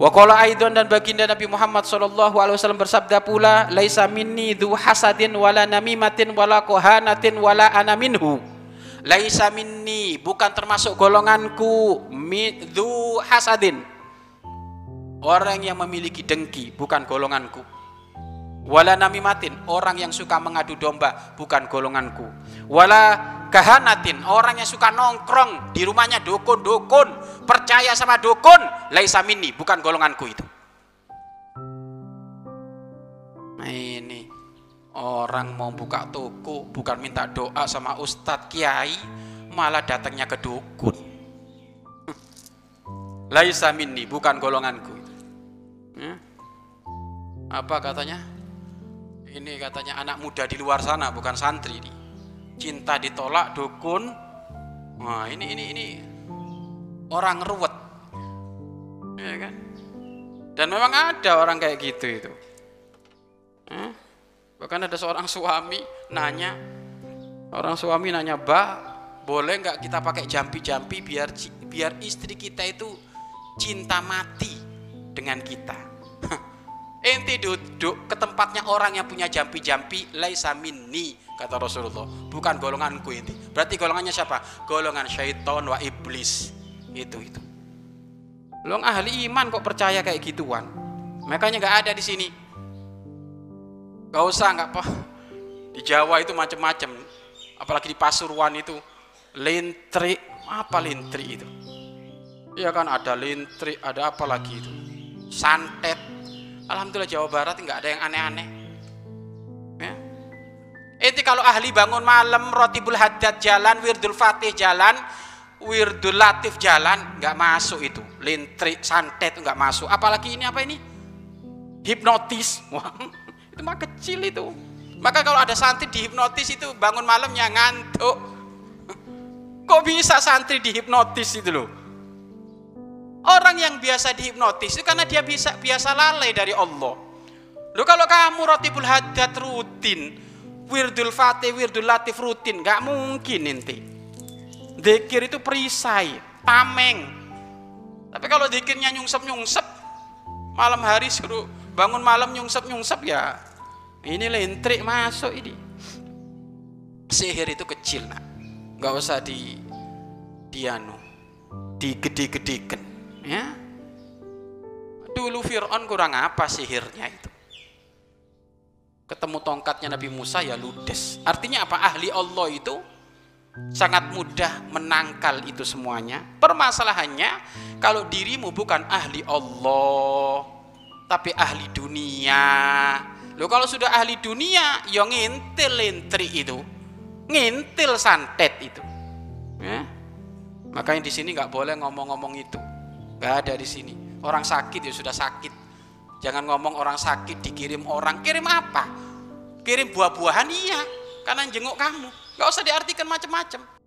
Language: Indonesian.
Wa qala aidan dan baginda Nabi Muhammad sallallahu alaihi wasallam bersabda pula, "Laisa minni dzu hasadin wala namimatin wala kohanatin wala ana minhu." Laisa minni bukan termasuk golonganku dzu hasadin. Orang yang memiliki dengki bukan golonganku. Wala namimatin, orang yang suka mengadu domba bukan golonganku. Wala kahanatin, orang yang suka nongkrong di rumahnya dukun-dukun, percaya sama dukun, laisa minni, bukan golonganku itu. Nah ini orang mau buka toko bukan minta doa sama ustadz kiai, malah datangnya ke dukun. Laisa minni, bukan golonganku itu. Hmm? Apa katanya? Ini katanya anak muda di luar sana, bukan santri nih cinta ditolak dukun wah ini ini ini orang ruwet. Ya kan? Dan memang ada orang kayak gitu itu. Eh? bahkan ada seorang suami nanya orang suami nanya mbak boleh nggak kita pakai jampi-jampi biar biar istri kita itu cinta mati dengan kita? Enti duduk ke tempatnya orang yang punya jampi-jampi laisa minni kata Rasulullah. Bukan golonganku ini berarti golongannya siapa? Golongan syaiton wa iblis itu itu. Lo ahli iman kok percaya kayak gituan? Makanya nggak ada di sini. Gak usah nggak apa. Di Jawa itu macam-macam apalagi di Pasuruan itu lintri apa lintri itu? Ya kan ada lintri ada apa lagi itu? Santet. Alhamdulillah Jawa Barat nggak ada yang aneh-aneh. Inti kalau ahli bangun malam, rotibul haddad jalan, wirdul fatih jalan, wirdul latif jalan, nggak masuk itu. Lintri, santet nggak masuk. Apalagi ini apa ini? Hipnotis. Wah, itu mah kecil itu. Maka kalau ada santri dihipnotis itu bangun malamnya ngantuk. Kok bisa santri dihipnotis itu loh? Orang yang biasa dihipnotis itu karena dia bisa biasa lalai dari Allah. Loh kalau kamu rotibul haddad rutin, wirdul fatih, wirdul latif rutin, nggak mungkin nanti. Dikir itu perisai, tameng. Tapi kalau dikirnya nyungsep-nyungsep, malam hari suruh bangun malam nyungsep-nyungsep ya, ini lentrik masuk ini. Sihir itu kecil nak, nggak usah di dianu, digede-gedekan, ya. Dulu Fir'aun kurang apa sihirnya itu? ketemu tongkatnya Nabi Musa ya ludes. Artinya apa? Ahli Allah itu sangat mudah menangkal itu semuanya. Permasalahannya kalau dirimu bukan ahli Allah, tapi ahli dunia. Lo kalau sudah ahli dunia, ya ngintil itu, ngintil santet itu. Ya? Makanya di sini nggak boleh ngomong-ngomong itu, nggak ada di sini. Orang sakit ya sudah sakit, Jangan ngomong orang sakit dikirim orang. Kirim apa? Kirim buah-buahan iya. Karena jenguk kamu. Gak usah diartikan macam-macam.